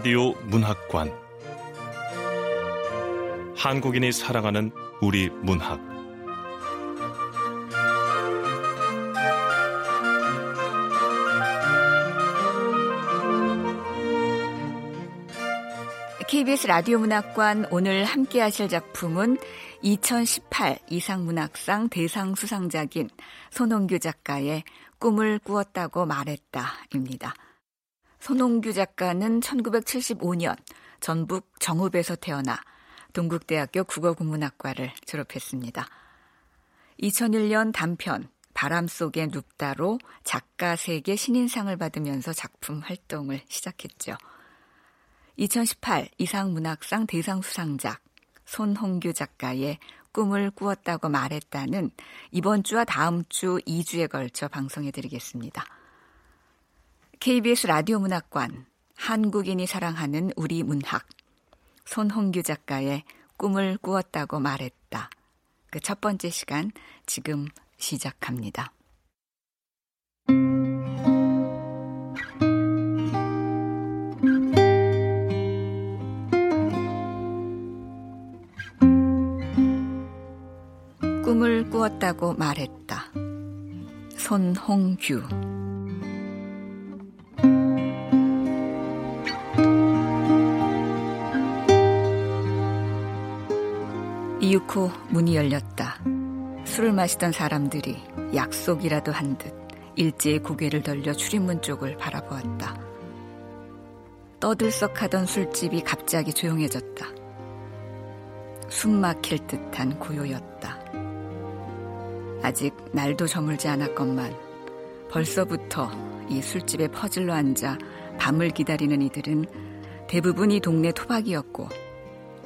라디오 문학관 한국인이 사랑하는 우리 문학 KBS 라디오 문학관 오늘 함께 하실 작품은 2018 이상문학상 대상 수상작인 손홍규 작가의 꿈을 꾸었다고 말했다입니다. 손홍규 작가는 1975년 전북 정읍에서 태어나 동국대학교 국어국문학과를 졸업했습니다. 2001년 단편 바람 속의 눕다로 작가 세계 신인상을 받으면서 작품 활동을 시작했죠. 2018 이상문학상 대상 수상작 손홍규 작가의 꿈을 꾸었다고 말했다는 이번 주와 다음 주 2주에 걸쳐 방송해 드리겠습니다. KBS 라디오 문학관 한국인이 사랑하는 우리 문학 손홍규 작가의 꿈을 꾸었다고 말했다. 그 첫 번째 시간 지금 시작합니다. 꿈을 꾸었다고 말했다. 손홍규 이윽고 문이 열렸다. 술을 마시던 사람들이 약속이라도 한 듯 일제히 고개를 돌려 출입문 쪽을 바라보았다. 떠들썩하던 술집이 갑자기 조용해졌다. 숨 막힐 듯한 고요였다. 아직 날도 저물지 않았건만 벌써부터 이 술집에 퍼질러 앉아 밤을 기다리는 이들은 대부분 이 동네 토박이었고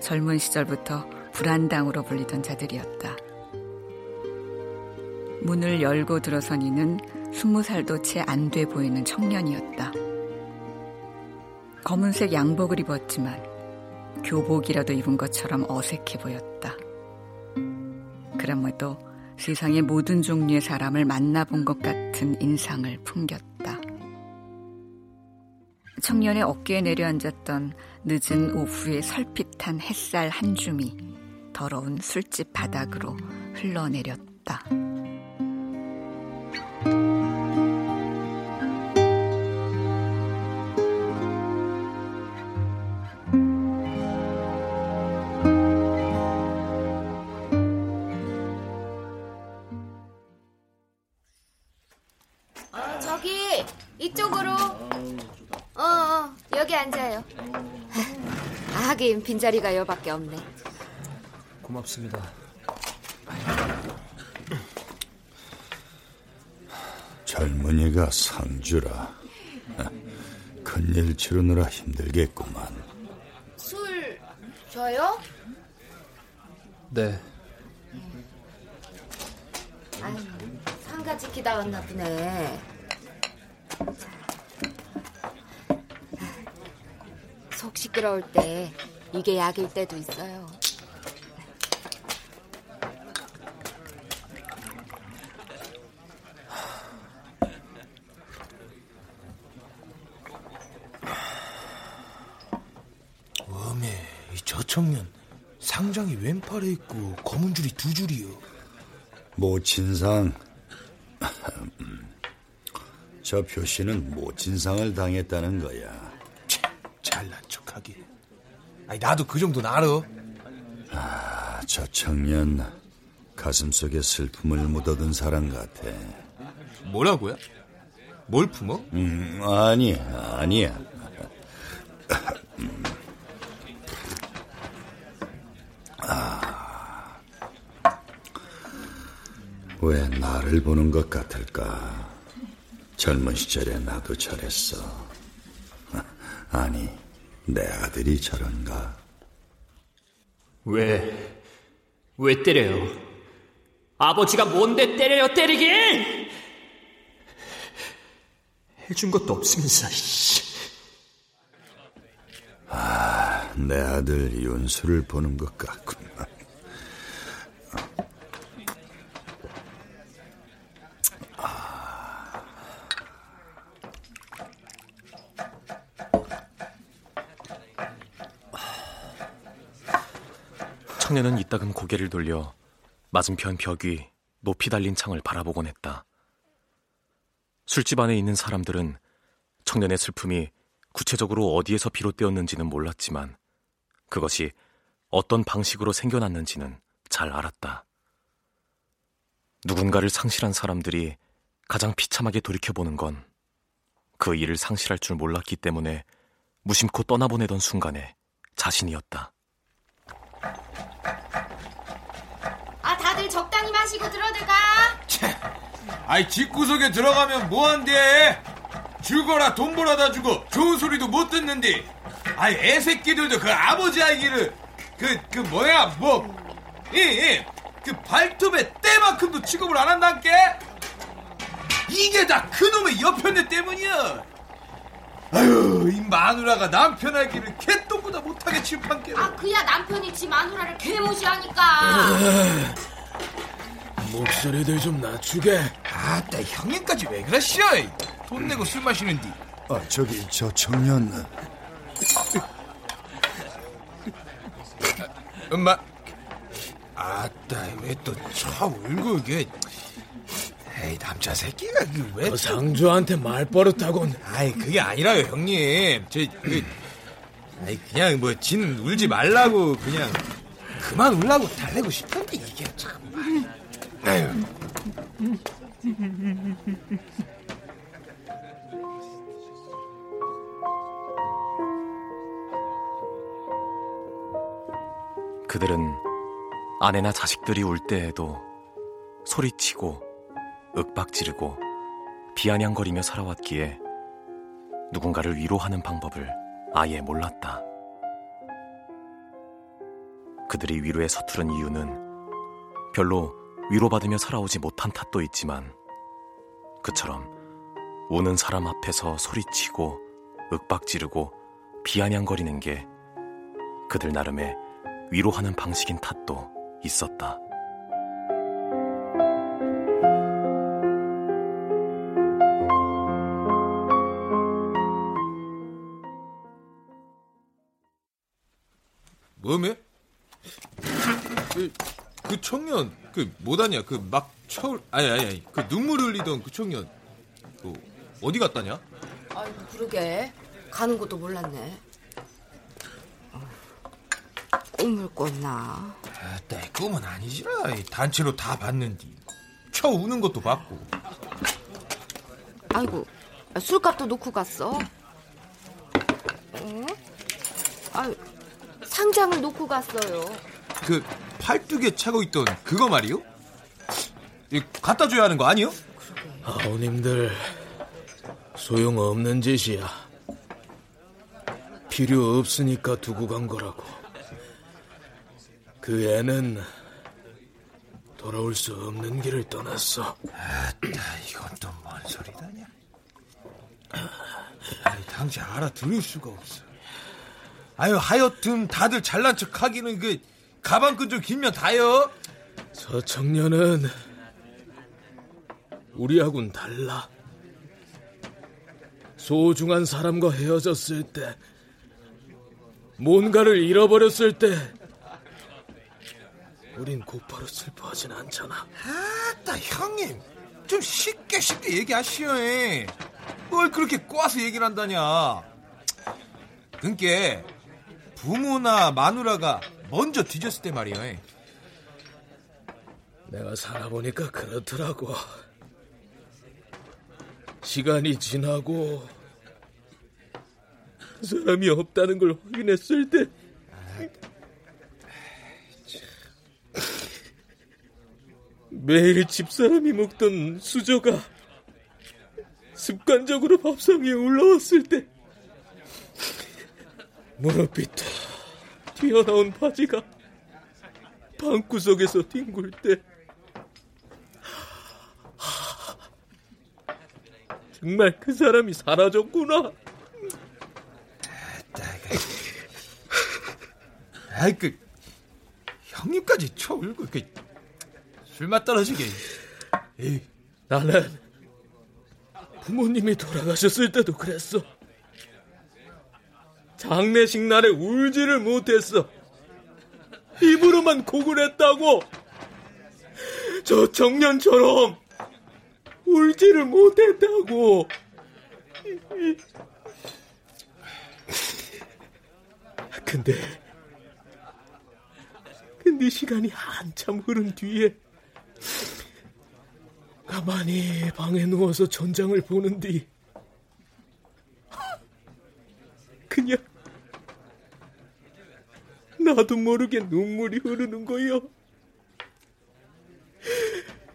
젊은 시절부터 불안당으로 불리던 자들이었다. 문을 열고 들어선 이는 스무 살도 채 안 돼 보이는 청년이었다. 검은색 양복을 입었지만 교복이라도 입은 것처럼 어색해 보였다. 그럼에도 세상의 모든 종류의 사람을 만나본 것 같은 인상을 풍겼다. 청년의 어깨에 내려앉았던 늦은 오후의 설핏한 햇살 한 줌이 더러운 술집 바닥으로 흘러내렸다. 어, 저기 이쪽으로. 어, 어, 여기 앉아요. 아, 하긴 빈자리가 여밖에 없네. 고맙습니다. 젊은이가 상주라. 큰일 치르느라 힘들겠구만. 술 줘요? 네. 아유, 상가 지키다 왔나 보네. 속 시끄러울 때 이게 약일 때도 있어요. 어메, 이 저 청년 상장이 왼 팔에 있고 검은 줄이 두 줄이요. 모친상. 저 표시는 모친상을 당했다는 거야. 참, 잘난 척하게. 아니 나도 그 정도는 알아. 아, 저 청년 가슴 속에 슬픔을 묻어둔 사람 같아. 뭐라고요? 뭘 품어? 음, 아니, 아니야. 왜 나를 보는 것 같을까? 젊은 시절에 나도 저랬어. 아니, 내 아들이 저런가? 왜, 왜 때려요? 아버지가 뭔데 때려요, 때리긴! 해준 것도 없으면서, 씨. 아, 내 아들 윤수를 보는 것 같구 청년은 이따금 고개를 돌려 맞은편 벽위 높이 달린 창을 바라보곤 했다. 술집 안에 있는 사람들은 청년의 슬픔이 구체적으로 어디에서 비롯되었는지는 몰랐지만 그것이 어떤 방식으로 생겨났는지는 잘 알았다. 누군가를 상실한 사람들이 가장 비참하게 돌이켜보는 건 그 일을 상실할 줄 몰랐기 때문에 무심코 떠나보내던 순간에 자신이었다. 아, 다들 적당히 마시고 들어들가. 아이 집구석에 들어가면 뭐한대? 죽어라 돈 벌어다 주고. 좋은 소리도 못 듣는데 아이 애새끼들도 그 아버지 아기를. 그그 뭐야 뭐이그 발톱에 때만큼도 취급을 안 한다께? 이게 다 그놈의 여편네 때문이야 아유 이 마누라가 남편 아기를 개똥보다 못하게 취급한게 아, 그야 남편이 지 마누라를 개무시하니까. 목소리들 좀 낮추게. 아따 형님까지 왜 그러시오? 돈 내고 술 마시는디. 아, 저기 저 청년. 엄마. 아따 왜또쳐 울고 이게? 에이 남자 새끼가 그왜 그 상주한테 말버릇하곤. 아이 그게 아니라요 형님. 저 그, 아이 그냥 뭐 진 울지 말라고 그냥 그만 울라고 달래고 싶은데 이게 참 아유 그들은 아내나 자식들이 울 때에도 소리치고 윽박지르고 비아냥거리며 살아왔기에 누군가를 위로하는 방법을 아예 몰랐다. 그들이 위로에 서투른 이유는 별로 위로받으며 살아오지 못한 탓도 있지만 그처럼 우는 사람 앞에서 소리치고 윽박지르고 비아냥거리는 게 그들 나름의 위로하는 방식인 탓도 있었다. 뭐매? 그, 그 청년 그 뭐다냐 그막쳐 아니 아니 아니 그 눈물 흘리던 그 청년 그 어디 갔다냐? 아이고, 그러게. 가는 것도 몰랐네. 꿈을 꿨나? 아따 꿈은 아니지라 이 단체로 다 봤는디 쳐 우는 것도 봤고 아이고, 술값도 놓고 갔어. 어? 아유, 상장을 놓고 갔어요. 그 팔뚝에 차고 있던 그거 말이요? 이 갖다 줘야 하는 거 아니요? 아우님들 소용없는 짓이야. 필요 없으니까 두고 간 거라고. 그 애는 돌아올 수 없는 길을 떠났어. 아따 이건 또 뭔 소리다냐? 아이 당장 알아들을 수가 없어. 아유 하여튼 다들 잘난 척 하기는 그 가방끈 좀 길면 다요. 저 청년은 우리하고는 달라. 소중한 사람과 헤어졌을 때, 뭔가를 잃어버렸을 때, 우린 곧바로 슬퍼하진 않잖아. 아따 형님 좀 쉽게 쉽게 얘기하시오. 예. 뭘 그렇게 꼬아서 얘기를 한다냐? 그니까 부모나 마누라가 먼저 뒤졌을 때 말이야. 예. 내가 살아보니까 그렇더라고. 시간이 지나고 그 사람이 없다는 걸 확인했을 때 매일 집사람이 먹던 수저가 습관적으로 밥상 위에 올라왔을 때 무릎빛도 튀어나온 바지가 방구석에서 뒹굴 때 정말 그 사람이 사라졌구나. 아이 그 형님까지 쳐 울고 그 술맛 떨어지게. 에이. 나는 부모님이 돌아가셨을 때도 그랬어. 장례식 날에 울지를 못했어. 입으로만 곡을 했다고. 저 청년처럼 울지를 못했다고. 근데, 근데 시간이 한참 흐른 뒤에 가만히 방에 누워서 전장을 보는 뒤 그냥 나도 모르게 눈물이 흐르는 거요.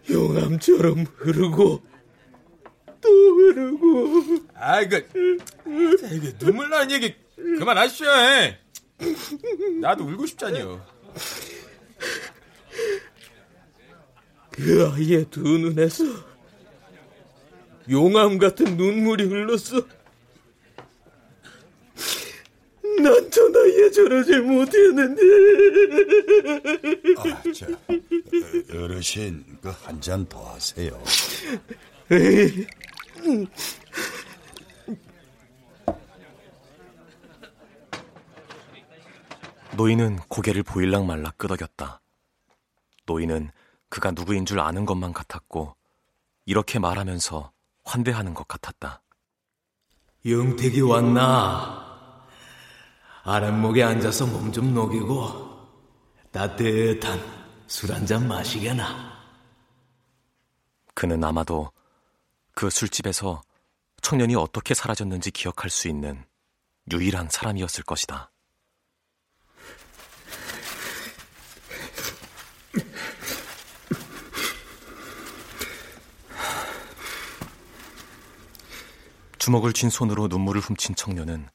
용암처럼 흐르고 또 흐르고. 아, 이거 이게 눈물 나는 얘기 그만하시죠. 나도 울고 싶잖요. 그 아이의 두 눈에서 용암 같은 눈물이 흘렀어. 난 저 나이에 저러지 못했는데. 아, 저, 어르신, 그 한 잔 더 하세요. 노인은 고개를 보일락 말락 끄덕였다. 노인은 그가 누구인 줄 아는 것만 같았고 이렇게 말하면서 환대하는 것 같았다. 영택이 왔나? 아랫목에 앉아서 몸 좀 녹이고 따뜻한 술 한 잔 마시게나. 그는 아마도 그 술집에서 청년이 어떻게 사라졌는지 기억할 수 있는 유일한 사람이었을 것이다. 주먹을 쥔 손으로 눈물을 훔친 청년은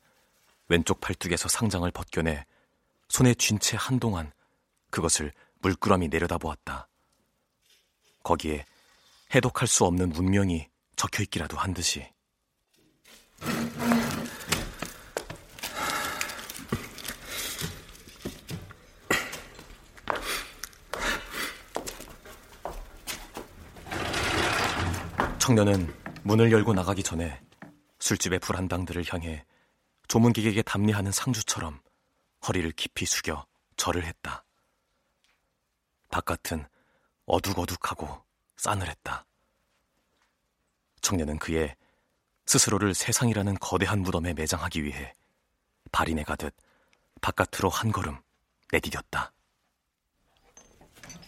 왼쪽 팔뚝에서 상장을 벗겨내 손에 쥔 채 한동안 그것을 물끄러미 내려다보았다. 거기에 해독할 수 없는 문명이 적혀 있기라도 한 듯이. 청년은 문을 열고 나가기 전에 술집의 불한당들을 향해 조문객에게 답례하는 상주처럼 허리를 깊이 숙여 절을 했다. 바깥은 어둑어둑하고 싸늘했다. 청년은 그의 스스로를 세상이라는 거대한 무덤에 매장하기 위해 발이 내가듯 바깥으로 한 걸음 내디뎠다.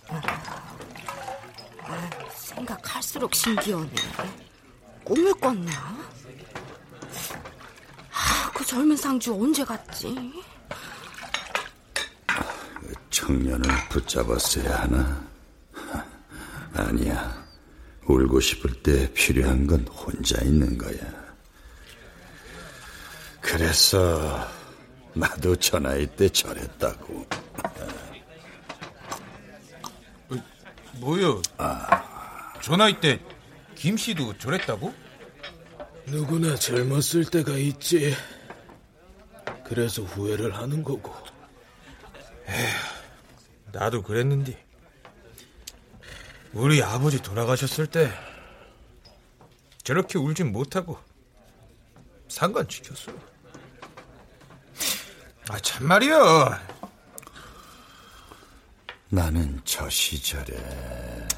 아, 생각할수록 신기하네. 꿈을 꿨나? 아, 그 젊은 상주 언제 갔지? 청년을 붙잡았어야 하나? 아니야. 울고 싶을 때 필요한 건 혼자 있는 거야. 그래서 나도 저 나이 때 저랬다고. 뭐요? 아, 저 나이 때 김씨도 저랬다고? 누구나 젊었을 때가 있지. 그래서 후회를 하는 거고. 에휴, 나도 그랬는데. 우리 아버지 돌아가셨을 때 저렇게 울진 못하고 상관 지켰어. 아 참말이야. 나는 저 시절에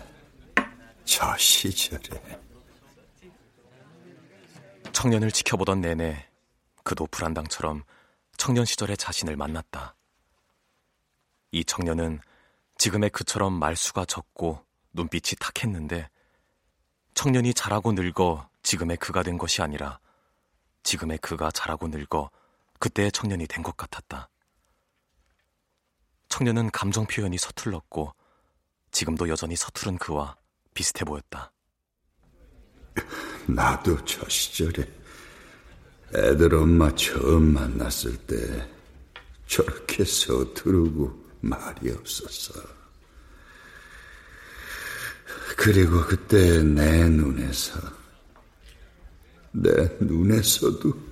저 시절에 청년을 지켜보던 내내 그도 불안당처럼 청년 시절의 자신을 만났다. 이 청년은 지금의 그처럼 말수가 적고 눈빛이 탁했는데 청년이 자라고 늙어 지금의 그가 된 것이 아니라 지금의 그가 자라고 늙어 그때의 청년이 된 것 같았다. 청년은 감정 표현이 서툴렀고 지금도 여전히 서투른 그와 비슷해 보였다. 나도 저 시절에 애들 엄마 처음 만났을 때 저렇게 서투르고 말이 없었어. 그리고 그때 내 눈에서, 내 눈에서도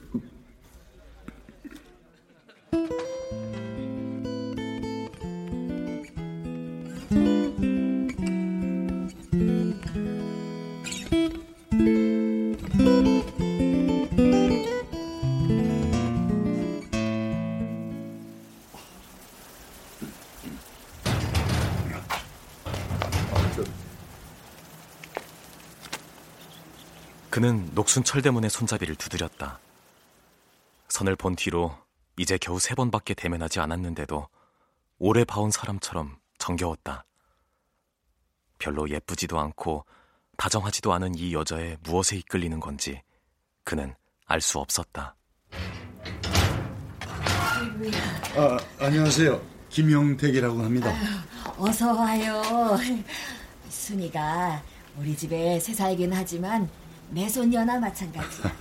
녹순 철대문의 손잡이를 두드렸다. 선을 본 뒤로 이제 겨우 세 번밖에 대면하지 않았는데도 오래 봐온 사람처럼 정겨웠다. 별로 예쁘지도 않고 다정하지도 않은 이 여자의 무엇에 이끌리는 건지 그는 알 수 없었다. 아, 안녕하세요. 김용택이라고 합니다. 아유, 어서 와요. 순이가 우리 집에 새 살긴 하지만 내 손녀나 마찬가지야.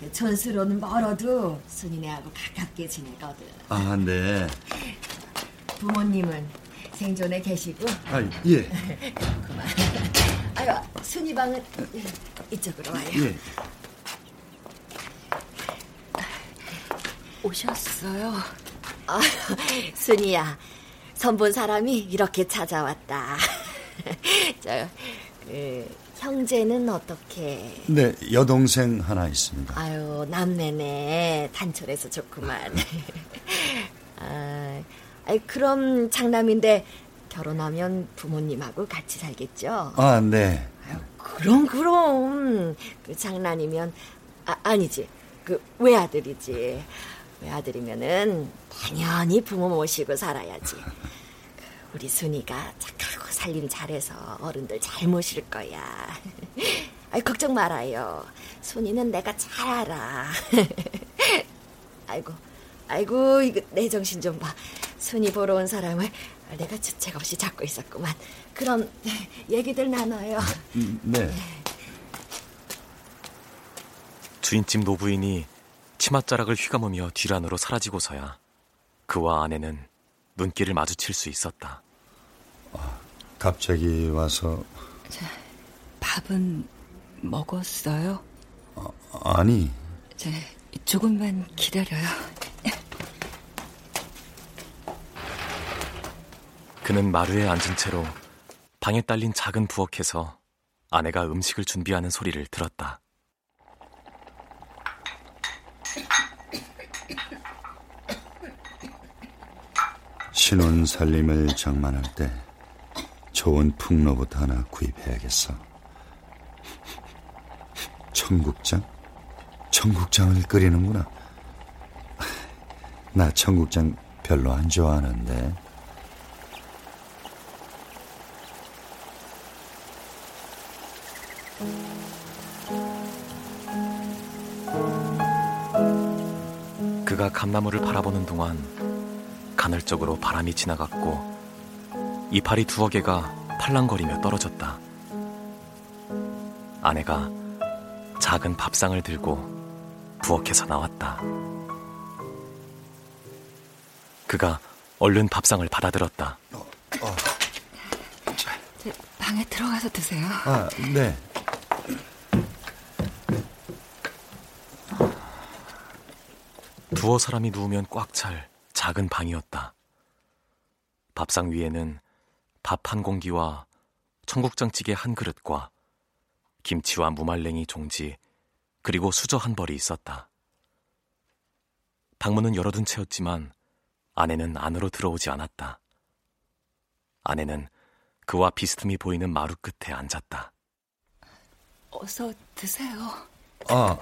그 촌수로는 멀어도 순이네하고 가깝게 지내거든. 아, 네. 부모님은 생존에 계시고. 아, 예. 그만. 아유, 순이 방은 이쪽으로 와요. 예. 오셨어요? 아, 순이야. 선본 사람이 이렇게 찾아왔다. 저, 그, 형제는 어떻게? 네, 여동생 하나 있습니다. 아유, 남매네. 단촐해서 좋구만. 아, 그럼 장남인데 결혼하면 부모님하고 같이 살겠죠? 아, 네. 그럼, 그럼. 그 장난이면, 아, 아니지. 그 외아들이지. 외아들이면은 당연히 부모 모시고 살아야지. 우리 순이가 착하고 살림 잘해서 어른들 잘 모실 거야. 아이, 걱정 말아요. 순이는 내가 잘 알아. 아이고, 아이고, 이거 내 정신 좀 봐. 순이 보러 온 사람을 내가 주책 없이 잡고 있었구만. 그럼 얘기들 나눠요. 음, 네. 주인집 노부인이 치맛자락을 휘감으며 뒤란으로 사라지고서야 그와 아내는 눈길을 마주칠 수 있었다. 갑자기 와서 자, 밥은 먹었어요? 아니 자, 조금만 기다려요. 그는 마루에 앉은 채로 방에 딸린 작은 부엌에서 아내가 음식을 준비하는 소리를 들었다. 신혼 살림을 장만할 때 좋은 풍로부터 하나 구입해야겠어. 청국장? 청국장을 끓이는구나. 나 청국장 별로 안 좋아하는데. 그가 감나무를 바라보는 동안 간헐적으로 바람이 지나갔고 이파리 두어 개가 팔랑거리며 떨어졌다. 아내가 작은 밥상을 들고 부엌에서 나왔다. 그가 얼른 밥상을 받아들었다. 제 방에 들어가서 드세요. 아, 네. 두어 사람이 누우면 꽉 찰 작은 방이었다. 밥상 위에는 밥 한 공기와 청국장찌개 한 그릇과 김치와 무말랭이 종지 그리고 수저 한 벌이 있었다. 방문은 열어둔 채였지만 아내는 안으로 들어오지 않았다. 아내는 그와 비스듬히 보이는 마루 끝에 앉았다. 어서 드세요. 아,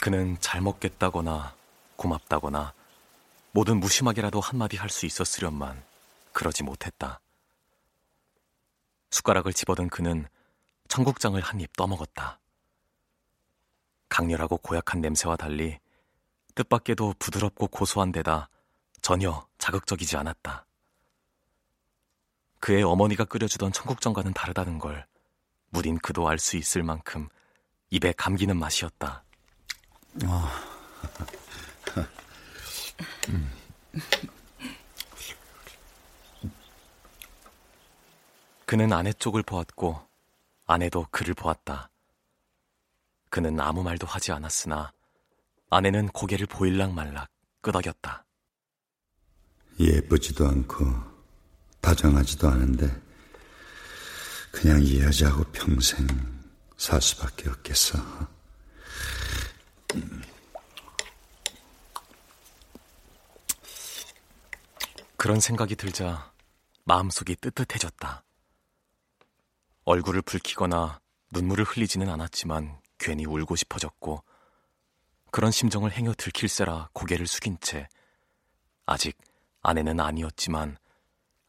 그는 잘 먹겠다거나 고맙다거나 뭐든 무심하게라도 한마디 할 수 있었으련만 그러지 못했다. 숟가락을 집어든 그는 청국장을 한 입 떠먹었다. 강렬하고 고약한 냄새와 달리 뜻밖에도 부드럽고 고소한 데다 전혀 자극적이지 않았다. 그의 어머니가 끓여주던 청국장과는 다르다는 걸 무딘 그도 알 수 있을 만큼 입에 감기는 맛이었다. 그는 아내 쪽을 보았고 아내도 그를 보았다. 그는 아무 말도 하지 않았으나 아내는 고개를 보일락 말락 끄덕였다. 예쁘지도 않고 다정하지도 않은데 그냥 이 여자하고 평생 살 수밖에 없겠어. 그런 생각이 들자 마음속이 뜨뜻해졌다. 얼굴을 붉히거나 눈물을 흘리지는 않았지만 괜히 울고 싶어졌고 그런 심정을 행여 들킬세라 고개를 숙인 채 아직 아내는 아니었지만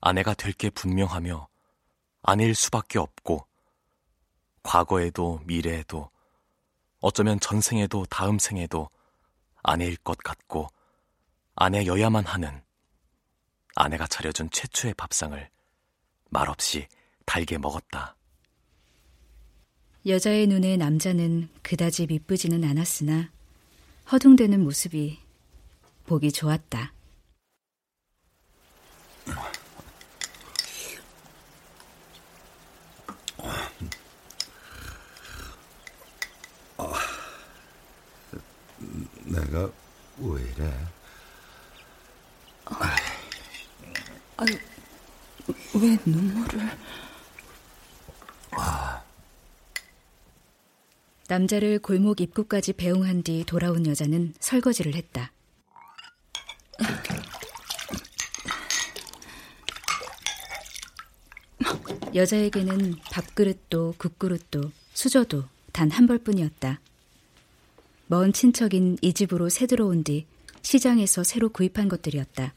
아내가 될 게 분명하며 아내일 수밖에 없고 과거에도 미래에도 어쩌면 전생에도 다음 생에도 아내일 것 같고 아내여야만 하는 아내가 차려준 최초의 밥상을 말없이 달게 먹었다. 여자의 눈에 남자는 그다지 미쁘지는 않았으나 허둥대는 모습이 보기 좋았다. 아, 내가 왜 이래? 아, 아유, 왜 눈물을? 아. 남자를 골목 입구까지 배웅한 뒤 돌아온 여자는 설거지를 했다. 여자에게는 밥그릇도 국그릇도 수저도 단 한 벌뿐이었다. 먼 친척인 이 집으로 새 들어온 뒤 시장에서 새로 구입한 것들이었다.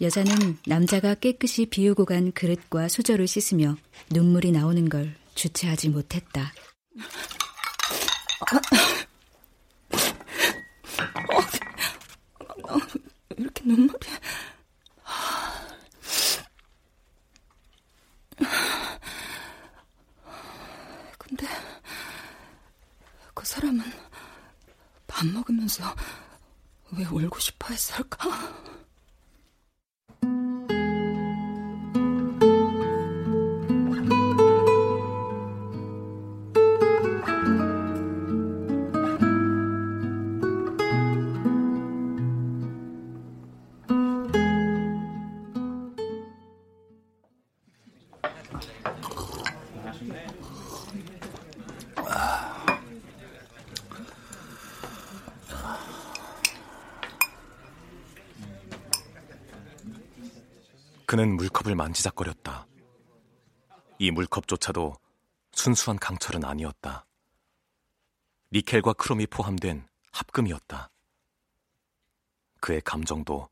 여자는 남자가 깨끗이 비우고 간 그릇과 수저를 씻으며 눈물이 나오는 걸 주체하지 못했다. 이렇게 눈물이. 근데 그 사람은 밥 먹으면서 왜 울고 싶어 했을까? 그는 물컵을 만지작거렸다. 이 물컵조차도 순수한 강철은 아니었다. 니켈과 크롬이 포함된 합금이었다. 그의 감정도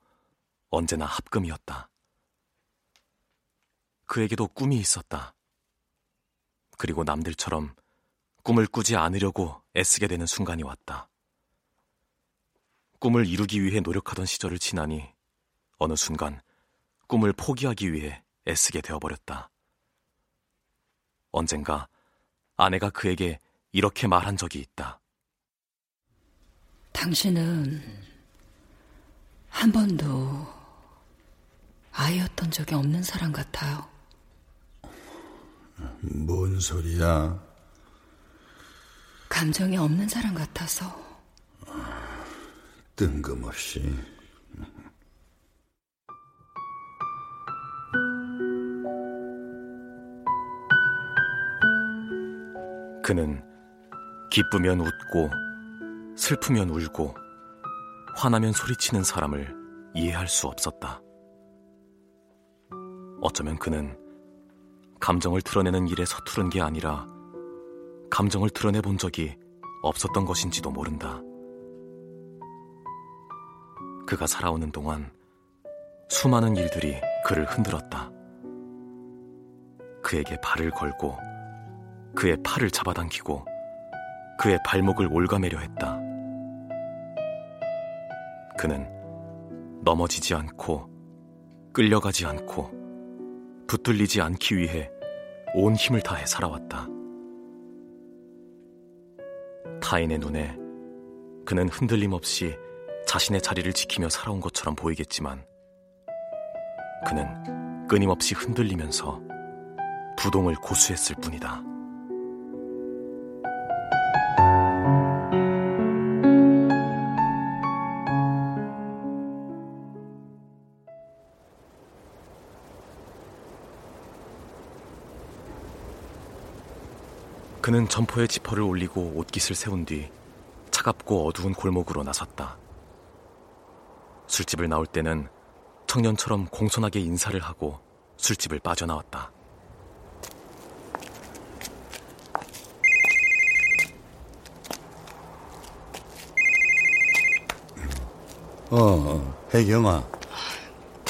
언제나 합금이었다. 그에게도 꿈이 있었다. 그리고 남들처럼 꿈을 꾸지 않으려고 애쓰게 되는 순간이 왔다. 꿈을 이루기 위해 노력하던 시절을 지나니 어느 순간 꿈을 포기하기 위해 애쓰게 되어버렸다. 언젠가 아내가 그에게 이렇게 말한 적이 있다. 당신은 한 번도 아이였던 적이 없는 사람 같아요. 뭔 소리야? 감정이 없는 사람 같아서. 뜬금없이. 그는 기쁘면 웃고 슬프면 울고 화나면 소리치는 사람을 이해할 수 없었다. 어쩌면 그는 감정을 드러내는 일에 서투른 게 아니라 감정을 드러내 본 적이 없었던 것인지도 모른다. 그가 살아오는 동안 수많은 일들이 그를 흔들었다. 그에게 발을 걸고 그의 팔을 잡아당기고 그의 발목을 올가매려 했다. 그는 넘어지지 않고 끌려가지 않고 붙들리지 않기 위해 온 힘을 다해 살아왔다. 타인의 눈에 그는 흔들림 없이 자신의 자리를 지키며 살아온 것처럼 보이겠지만 그는 끊임없이 흔들리면서 부동을 고수했을 뿐이다. 그는 점포에 지퍼를 올리고 옷깃을 세운 뒤 차갑고 어두운 골목으로 나섰다. 술집을 나올 때는 청년처럼 공손하게 인사를 하고 술집을 빠져나왔다. 어, 어 혜경아.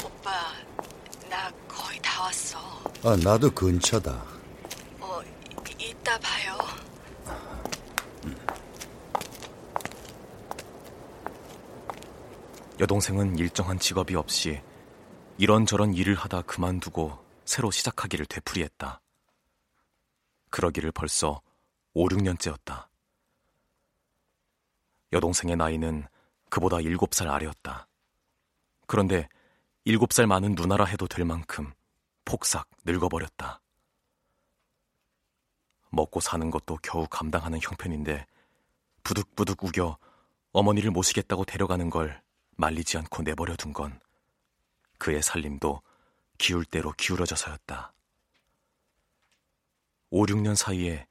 오빠, 나 거의 다 왔어. 아, 나도 근처다. 어, 이, 이따 봐요. 여동생은 일정한 직업이 없이 이런저런 일을 하다 그만두고 새로 시작하기를 되풀이했다. 그러기를 벌써 5, 6년째였다. 여동생의 나이는 그보다 7살 아래였다. 그런데 7살 많은 누나라 해도 될 만큼 폭삭 늙어버렸다. 먹고 사는 것도 겨우 감당하는 형편인데 부득부득 우겨 어머니를 모시겠다고 데려가는 걸 말리지 않고 내버려 둔 건 그의 살림도 기울 대로 기울어져서였다. 5, 6년 사이에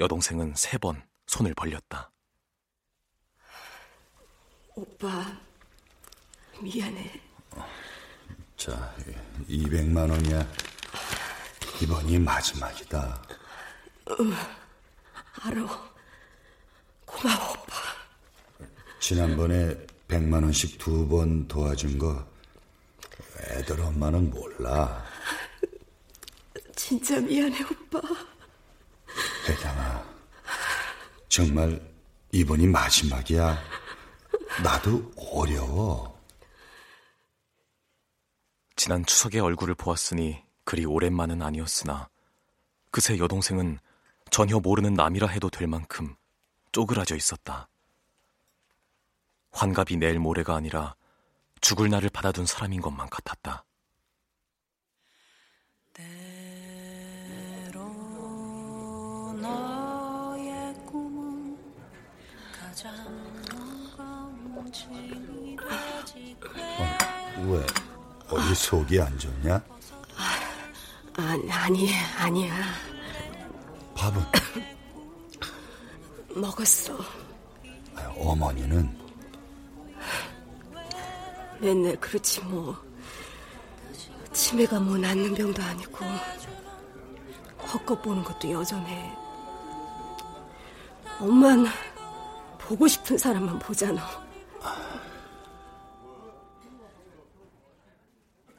여동생은 세 번 손을 벌렸다. 오빠, 미안해. 자, 200만 원이야. 이번이 마지막이다. 응, 알아. 고마워, 오빠. 지난번에 100만 원씩 두 번 도와준 거 애들 엄마는 몰라. 진짜 미안해, 오빠. 혜경아, 정말 이번이 마지막이야. 나도 어려워. 지난 추석에 얼굴을 보았으니 그리 오랜만은 아니었으나 그새 여동생은 전혀 모르는 남이라 해도 될 만큼 쪼그라져 있었다. 환갑이 내일 모레가 아니라 죽을 날을 받아둔 사람인 것만 같았다. 어, 왜? 어디 속이 안 좋냐? 아, 아니, 아니야. 밥은? 먹었어. 어머니는? 맨날 그렇지 뭐. 치매가 뭐 낫는 병도 아니고 헛것 보는 것도 여전해. 엄만 보고 싶은 사람만 보잖아.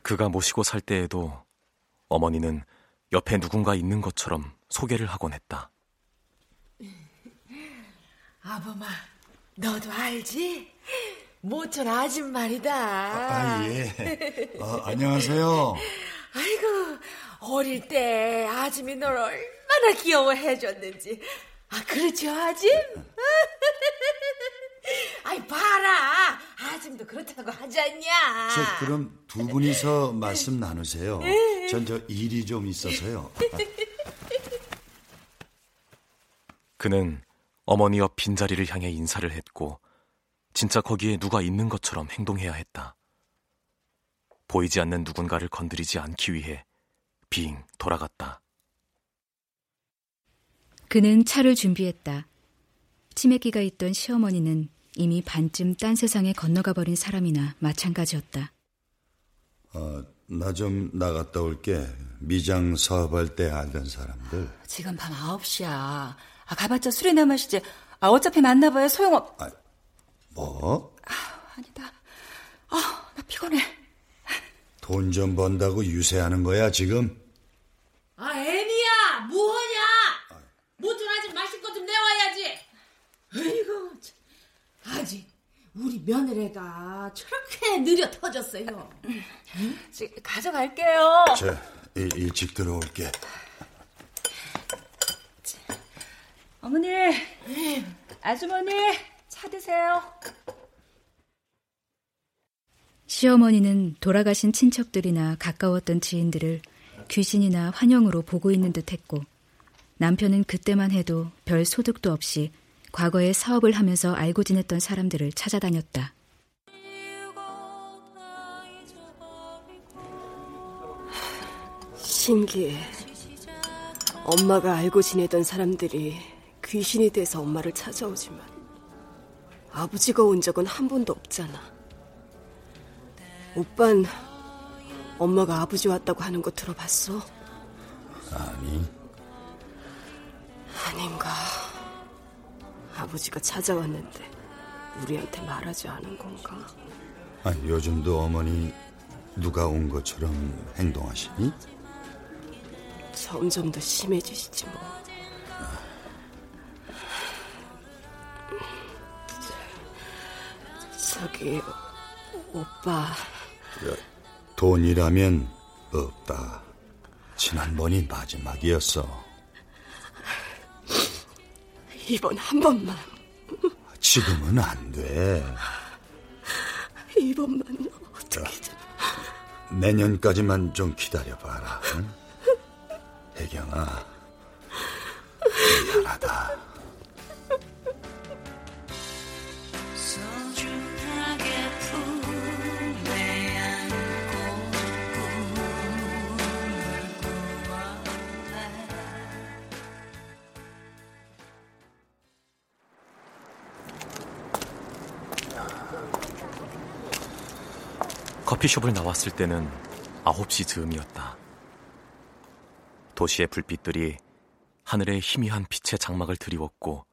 그가 모시고 살 때에도 어머니는 옆에 누군가 있는 것처럼 소개를 하곤 했다. 아범아, 너도 알지? 모천 아줌마이다. 아, 예. 어, 안녕하세요. 아이고, 어릴 때 아줌이 널 얼마나 귀여워해줬는지. 아, 그렇죠, 아줌? 아이, 봐라. 아줌도 그렇다고 하지 않냐. 저, 그럼 두 분이서 말씀 나누세요. 전 저 일이 좀 있어서요. 그는 어머니 옆 빈자리를 향해 인사를 했고, 진짜 거기에 누가 있는 것처럼 행동해야 했다. 보이지 않는 누군가를 건드리지 않기 위해 빙 돌아갔다. 그는 차를 준비했다. 치매기가 있던 시어머니는 이미 반쯤 딴 세상에 건너가 버린 사람이나 마찬가지였다. 어, 나좀 나갔다 올게. 미장 사업할 때 알던 사람들. 지금 밤 9시야. 아, 가봤자 술이나 마시지. 아, 어차피 만나봐야 소용없... 아, 뭐? 아, 아니다. 아, 나 피곤해. 돈 좀 번다고 유세하는 거야, 지금? 아, 애미야! 뭐하냐? 모천 아직 마실 것 좀 내와야지. 아이고, 참. 아직 우리 며느리가 저렇게 느려 터졌어요. 응? 가져갈게요. 저, 일, 일찍 들어올게. 어머니, 아주머니, 차 드세요. 시어머니는 돌아가신 친척들이나 가까웠던 지인들을 귀신이나 환영으로 보고 있는 듯 했고, 남편은 그때만 해도 별 소득도 없이 과거에 사업을 하면서 알고 지냈던 사람들을 찾아다녔다. 신기해. 엄마가 알고 지내던 사람들이 귀신이 돼서 엄마를 찾아오지만 아버지가 온 적은 한 번도 없잖아. 오빤 엄마가 아버지 왔다고 하는 거 들어봤어? 아니. 아닌가. 아버지가 찾아왔는데 우리한테 말하지 않은 건가? 아, 요즘도 어머니 누가 온 것처럼 행동하시니? 점점 더 심해지시지 뭐. 저기 오빠 돈이라면 없다. 지난번이 마지막이었어. 이번 한 번만. 지금은 안 돼. 이번만요. 어떻게 좀. 내년까지만 좀 기다려봐라. 응? 혜경아, 미안하다. 커피숍을 나왔을 때는 9시 즈음이었다. 도시의 불빛들이 하늘에 희미한 빛의 장막을 드리웠고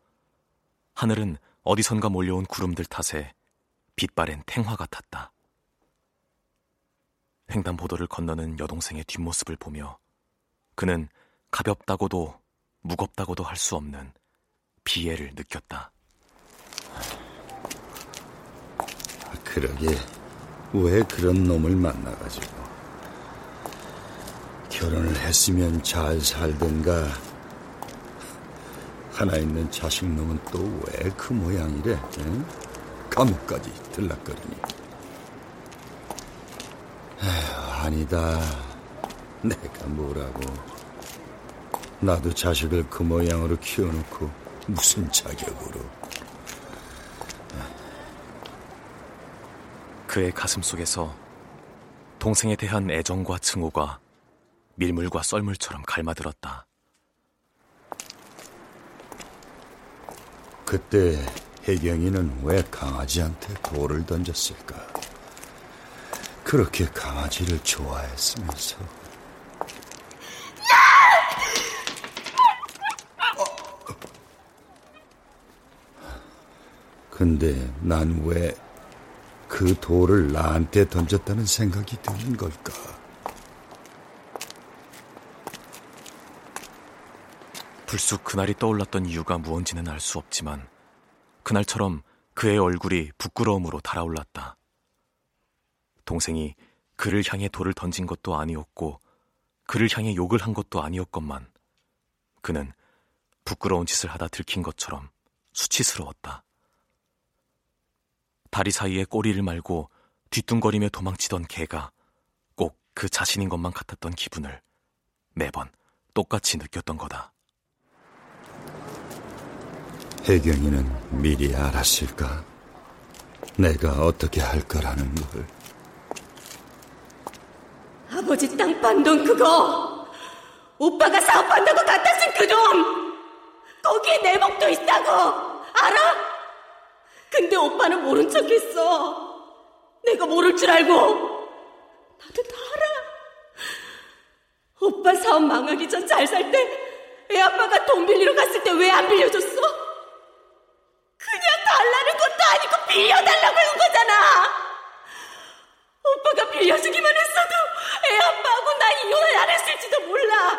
하늘은 어디선가 몰려온 구름들 탓에 빛바랜 탱화 같았다. 횡단보도를 건너는 여동생의 뒷모습을 보며 그는 가볍다고도 무겁다고도 할 수 없는 비애를 느꼈다. 그러게 왜 그런 놈을 만나가지고? 결혼을 했으면 잘 살든가? 하나 있는 자식 놈은 또 왜 그 모양이래 응? 감옥까지 들락거리니. 에휴, 아니다. 내가 뭐라고? 나도 자식을 그 모양으로 키워놓고 무슨 자격으로 그의 가슴 속에서 동생에 대한 애정과 증오가 밀물과 썰물처럼 갈마들었다. 그때 혜경이는 왜 강아지한테 돌을 던졌을까? 그렇게 강아지를 좋아했으면서. 근데 난왜 그 돌을 나한테 던졌다는 생각이 드는 걸까? 불쑥 그날이 떠올랐던 이유가 무언지는 알 수 없지만 그날처럼 그의 얼굴이 부끄러움으로 달아올랐다. 동생이 그를 향해 돌을 던진 것도 아니었고 그를 향해 욕을 한 것도 아니었건만 그는 부끄러운 짓을 하다 들킨 것처럼 수치스러웠다. 다리 사이에 꼬리를 말고 뒤뚱거리며 도망치던 개가 꼭 그 자신인 것만 같았던 기분을 매번 똑같이 느꼈던 거다. 혜경이는 미리 알았을까? 내가 어떻게 할 거라는 걸. 아버지 땅판돈 그거 오빠가 사업한다고 갖다 쓴 그 돈 거기에 내 목도 있다고 알아? 근데 오빠는 모른 척했어 내가 모를 줄 알고 나도 다 알아 오빠 사업 망하기 전 잘 살 때 애 아빠가 돈 빌리러 갔을 때 왜 안 빌려줬어? 그냥 달라는 것도 아니고 빌려달라고 한 거잖아 오빠가 빌려주기만 했어도 애 아빠하고 나 이혼을 안 했을지도 몰라.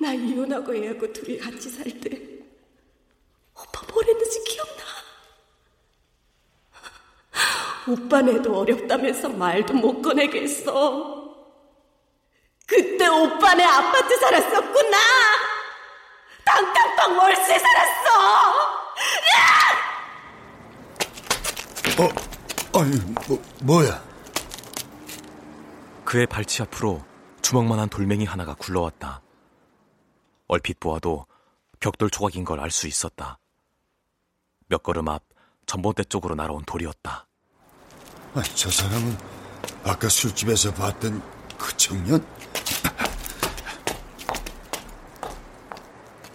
나 이혼하고 애하고 둘이 같이 살 때 오빠 뭘 했는지 기억나? 오빠네도 어렵다면서 말도 못 꺼내게 했어. 그때 오빠네 아파트 살았었구나. 땅땅땅 월세 살았어. 야! 어, 아니, 뭐, 뭐야? 그의 발치 앞으로 주먹만한 돌멩이 하나가 굴러왔다. 얼핏 보아도 벽돌 조각인 걸 알 수 있었다. 몇 걸음 앞 전봇대 쪽으로 날아온 돌이었다. 아, 저 사람은 아까 술집에서 봤던 그 청년?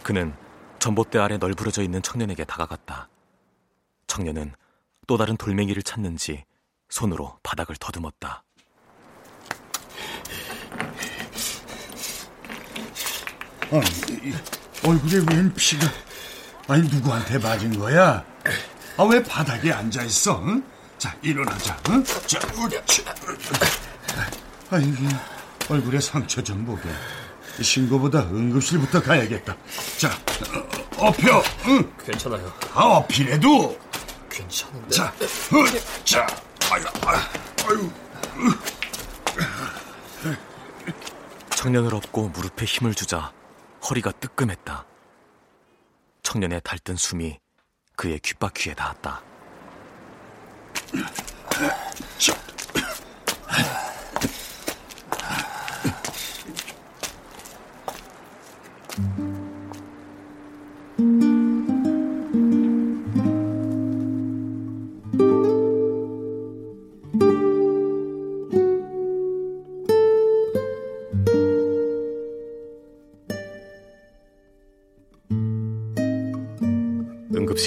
그는 전봇대 아래 널브러져 있는 청년에게 다가갔다. 청년은 또 다른 돌멩이를 찾는지 손으로 바닥을 더듬었다. 아니, 얼굴에 웬 피가... 아니 누구한테 맞은 거야? 아 왜 바닥에 앉아 있어? 응? 자 일어나자. 응? 자, 우치. 아이 얼굴에 상처 좀 보게. 신고보다 응급실부터 가야겠다. 자, 어, 엎혀. 응? 괜찮아요. 아, 엎이래도. 괜찮은데. 자, 어, 자, 아유, 아유. 청년을 업고 무릎에 힘을 주자 허리가 뜨끔했다. 청년의 달뜬 숨이 그의 귓바퀴에 닿았다.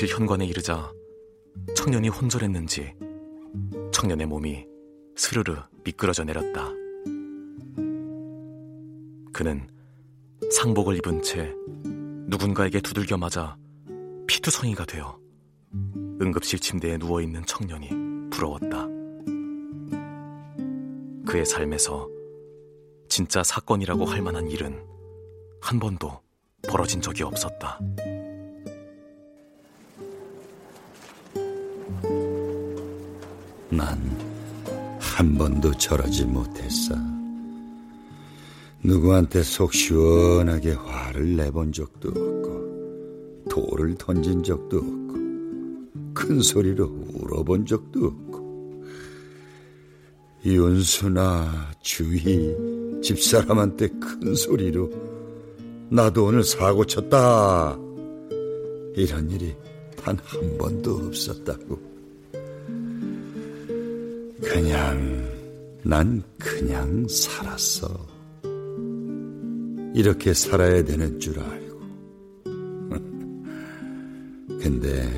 응급실 현관에 이르자 청년이 혼절했는지 청년의 몸이 스르르 미끄러져 내렸다. 그는 상복을 입은 채 누군가에게 두들겨 맞아 피투성이가 되어 응급실 침대에 누워있는 청년이 부러웠다. 그의 삶에서 진짜 사건이라고 할 만한 일은 한 번도 벌어진 적이 없었다. 난 한 번도 저러지 못했어. 누구한테 속 시원하게 화를 내본 적도 없고, 돌을 던진 적도 없고, 큰 소리로 울어본 적도 없고, 윤수나 주희, 집사람한테 큰 소리로, 나도 오늘 사고 쳤다. 이런 일이 단 한 번도 없었다고. 그냥, 난 그냥 살았어. 이렇게 살아야 되는 줄 알고. 근데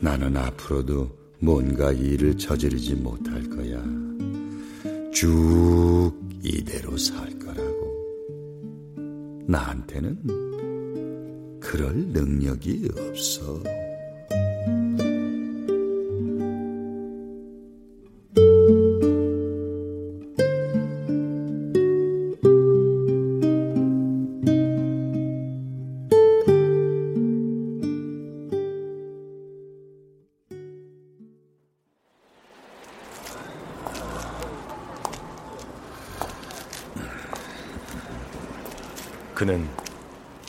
나는 앞으로도 뭔가 일을 저지르지 못할 거야. 쭉 이대로 살 거라고. 나한테는 그럴 능력이 없어. 그는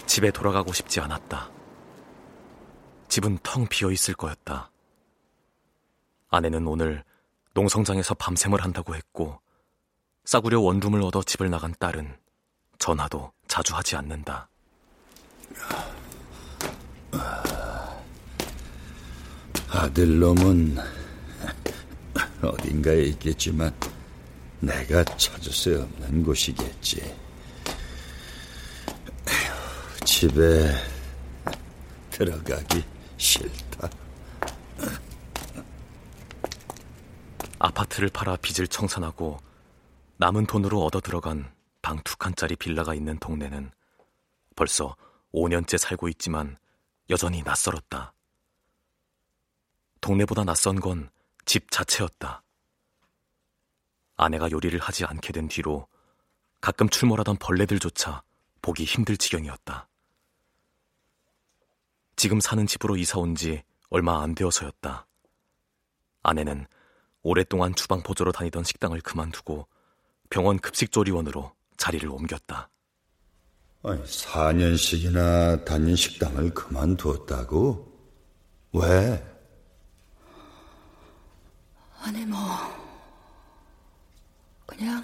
집에 돌아가고 싶지 않았다. 집은 텅 비어 있을 거였다. 아내는 오늘 농성장에서 밤샘을 한다고 했고, 싸구려 원룸을 얻어 집을 나간 딸은 전화도 자주 하지 않는다. 아들 놈은 어딘가에 있겠지만 내가 찾을 수 없는 곳이겠지. 집에 들어가기 싫다. 아파트를 팔아 빚을 청산하고 남은 돈으로 얻어 들어간 방 두 칸짜리 빌라가 있는 동네는 벌써 5년째 살고 있지만 여전히 낯설었다. 동네보다 낯선 건 집 자체였다. 아내가 요리를 하지 않게 된 뒤로 가끔 출몰하던 벌레들조차 보기 힘들 지경이었다. 지금 사는 집으로 이사 온 지 얼마 안 되어서였다. 아내는 오랫동안 주방 보조로 다니던 식당을 그만두고 병원 급식조리원으로 자리를 옮겼다. 아니, 4년씩이나 다닌 식당을 그만두었다고? 왜? 아니 뭐 그냥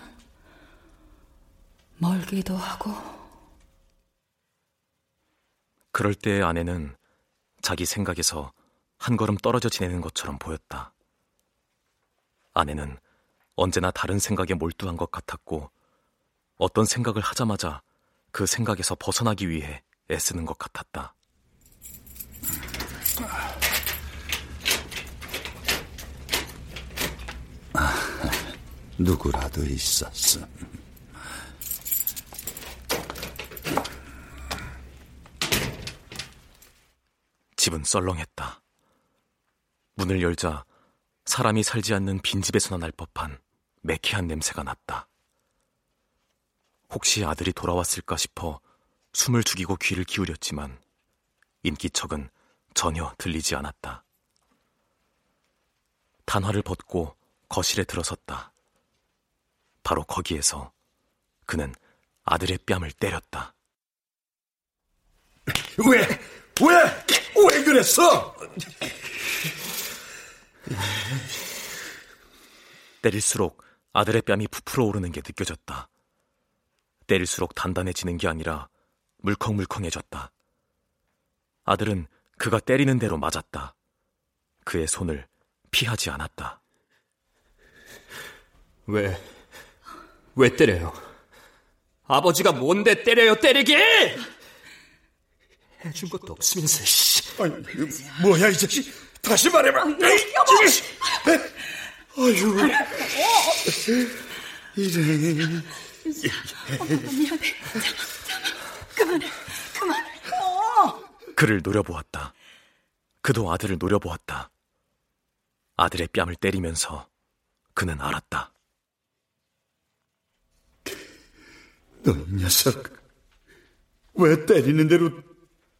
멀기도 하고 그럴 때 아내는 자기 생각에서 한 걸음 떨어져 지내는 것처럼 보였다. 아내는 언제나 다른 생각에 몰두한 것 같았고 어떤 생각을 하자마자 그 생각에서 벗어나기 위해 애쓰는 것 같았다. 아, 누구라도 있었어. 집은 썰렁했다. 문을 열자 사람이 살지 않는 빈집에서나 날 법한 매캐한 냄새가 났다. 혹시 아들이 돌아왔을까 싶어 숨을 죽이고 귀를 기울였지만 인기척은 전혀 들리지 않았다. 단화를 벗고 거실에 들어섰다. 바로 거기에서 그는 아들의 뺨을 때렸다. 왜? 왜? 왜 그랬어? 때릴수록 아들의 뺨이 부풀어 오르는 게 느껴졌다. 때릴수록 단단해지는 게 아니라 물컹물컹해졌다. 아들은 그가 때리는 대로 맞았다. 그의 손을 피하지 않았다. 왜, 왜 때려요? 아버지가 뭔데 때려요, 때리기! 해준 것도 없으면서, 씨. 아니, 뭐야, 이 자식. 다시 말해봐. 아, 여보! 아유. 이래. 미안해. 그만해, 그만해. 어. 그를 노려보았다. 그도 아들을 노려보았다. 아들의 뺨을 때리면서 그는 알았다. 너 이 녀석. 왜 때리는 대로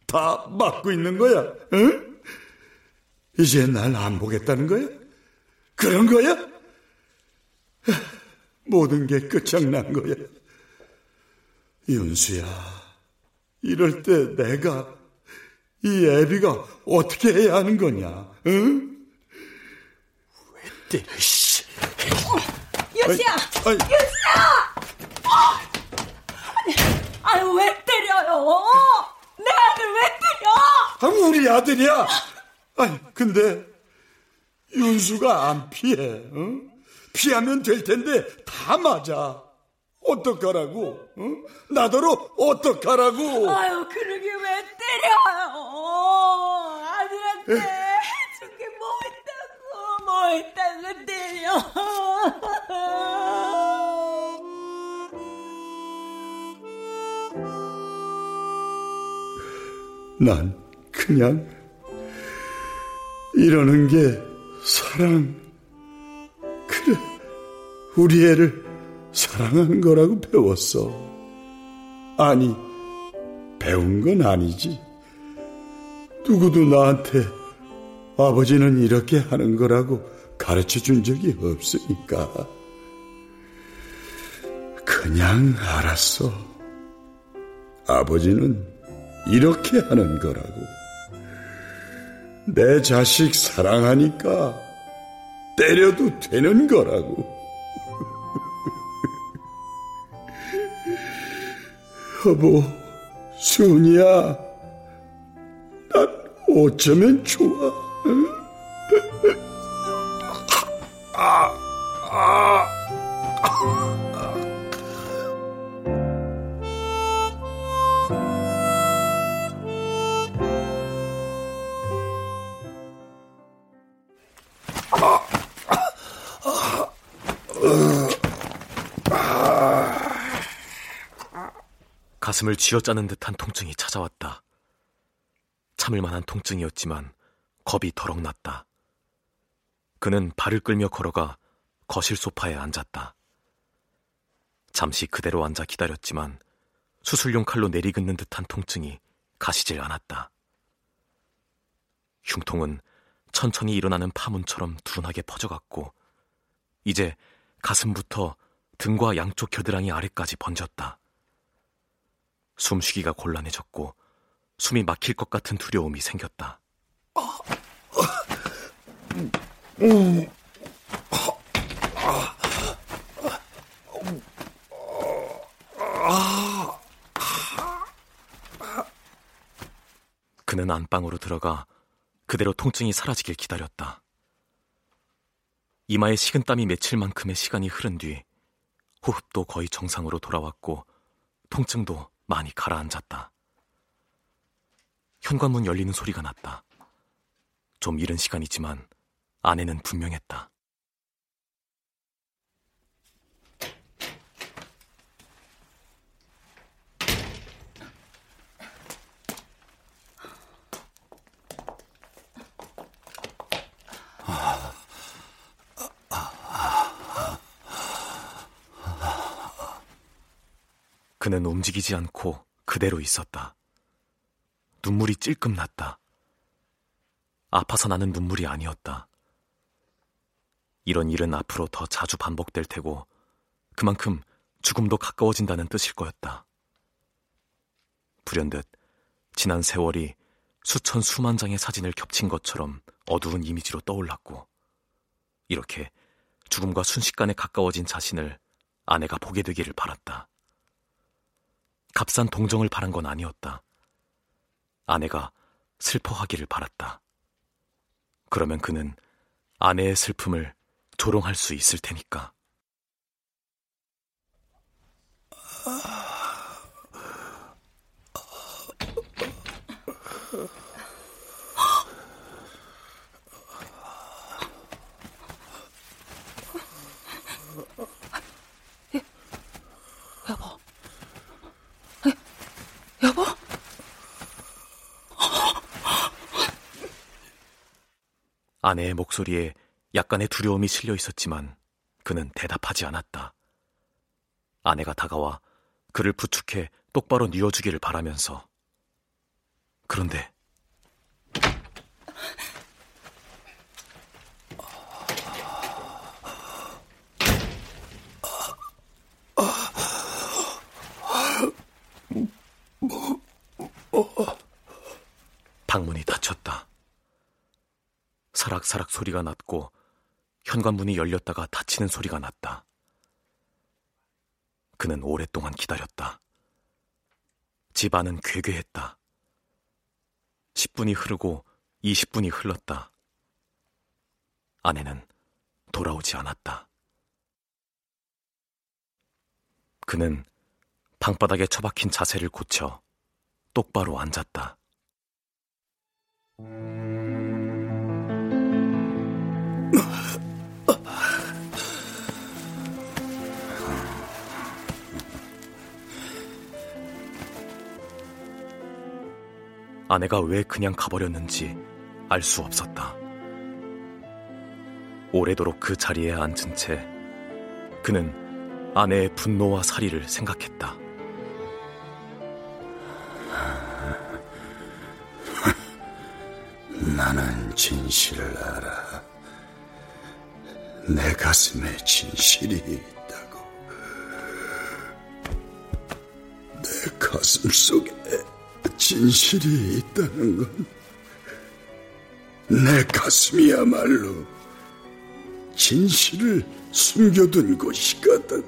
다 맞고 있는 거야? 응? 이제 날 안 보겠다는 거야? 그런 거야? 모든 게 끝장난 거야. 윤수야, 이럴 때 내가 이 애비가 어떻게 해야 하는 거냐? 응? 왜 때려, 씨. 윤수야! 아이, 윤수야! 아니, 아유, 왜 때려요? 내 아들 왜 때려? 아, 우리 아들이야. 아니, 근데 윤수가 안 피해. 응? 피하면 될 텐데 다 맞아. 어떡하라고? 응? 나더러 어떡하라고? 아유, 그러게 왜 때려요? 아들한테 해준 게뭐 있다고, 뭐 있다고 때려. 난 그냥 이러는 게 사랑. 그래, 우리 애를 사랑하는 거라고 배웠어. 아니, 배운 건 아니지. 누구도 나한테 아버지는 이렇게 하는 거라고 가르쳐 준 적이 없으니까. 그냥 알았어. 아버지는 이렇게 하는 거라고. 내 자식 사랑하니까 때려도 되는 거라고. 여보, 순이야. 난 어쩌면 좋아. 가슴을 쥐어짜는 듯한 통증이 찾아왔다. 참을 만한 통증이었지만 겁이 더럭 났다. 그는 발을 끌며 걸어가 거실 소파에 앉았다. 잠시 그대로 앉아 기다렸지만 수술용 칼로 내리긋는 듯한 통증이 가시질 않았다. 흉통은 천천히 일어나는 파문처럼 두른하게 퍼져갔고 이제 가슴부터 등과 양쪽 겨드랑이 아래까지 번졌다. 숨쉬기가 곤란해졌고 숨이 막힐 것 같은 두려움이 생겼다. 그는 안방으로 들어가 그대로 통증이 사라지길 기다렸다. 이마에 식은땀이 맺힐 만큼의 시간이 흐른 뒤 호흡도 거의 정상으로 돌아왔고 통증도 많이 가라앉았다. 현관문 열리는 소리가 났다. 좀 이른 시간이지만 아내는 분명했다. 그는 움직이지 않고 그대로 있었다. 눈물이 찔끔 났다. 아파서 나는 눈물이 아니었다. 이런 일은 앞으로 더 자주 반복될 테고 그만큼 죽음도 가까워진다는 뜻일 거였다. 불현듯 지난 세월이 수천 수만 장의 사진을 겹친 것처럼 어두운 이미지로 떠올랐고 이렇게 죽음과 순식간에 가까워진 자신을 아내가 보게 되기를 바랐다. 값싼 동정을 바란 건 아니었다. 아내가 슬퍼하기를 바랐다. 그러면 그는 아내의 슬픔을 조롱할 수 있을 테니까. 아내의 목소리에 약간의 두려움이 실려 있었지만 그는 대답하지 않았다. 아내가 다가와 그를 부축해 똑바로 뉘어주기를 바라면서 그런데 방문이 닫혔다. 사락사락 소리가 났고 현관문이 열렸다가 닫히는 소리가 났다. 그는 오랫동안 기다렸다. 집 안은 괴괴했다. 10분이 흐르고 20분이 흘렀다. 아내는 돌아오지 않았다. 그는 방바닥에 처박힌 자세를 고쳐 똑바로 앉았다. 아내가 왜 그냥 가버렸는지 알 수 없었다. 오래도록 그 자리에 앉은 채 그는 아내의 분노와 살이를 생각했다. 나는 진실을 알아. 내 가슴에 진실이 있다고. 내 가슴 속에 진실이 있다는 건 내 가슴이야말로 진실을 숨겨둔 곳이거든.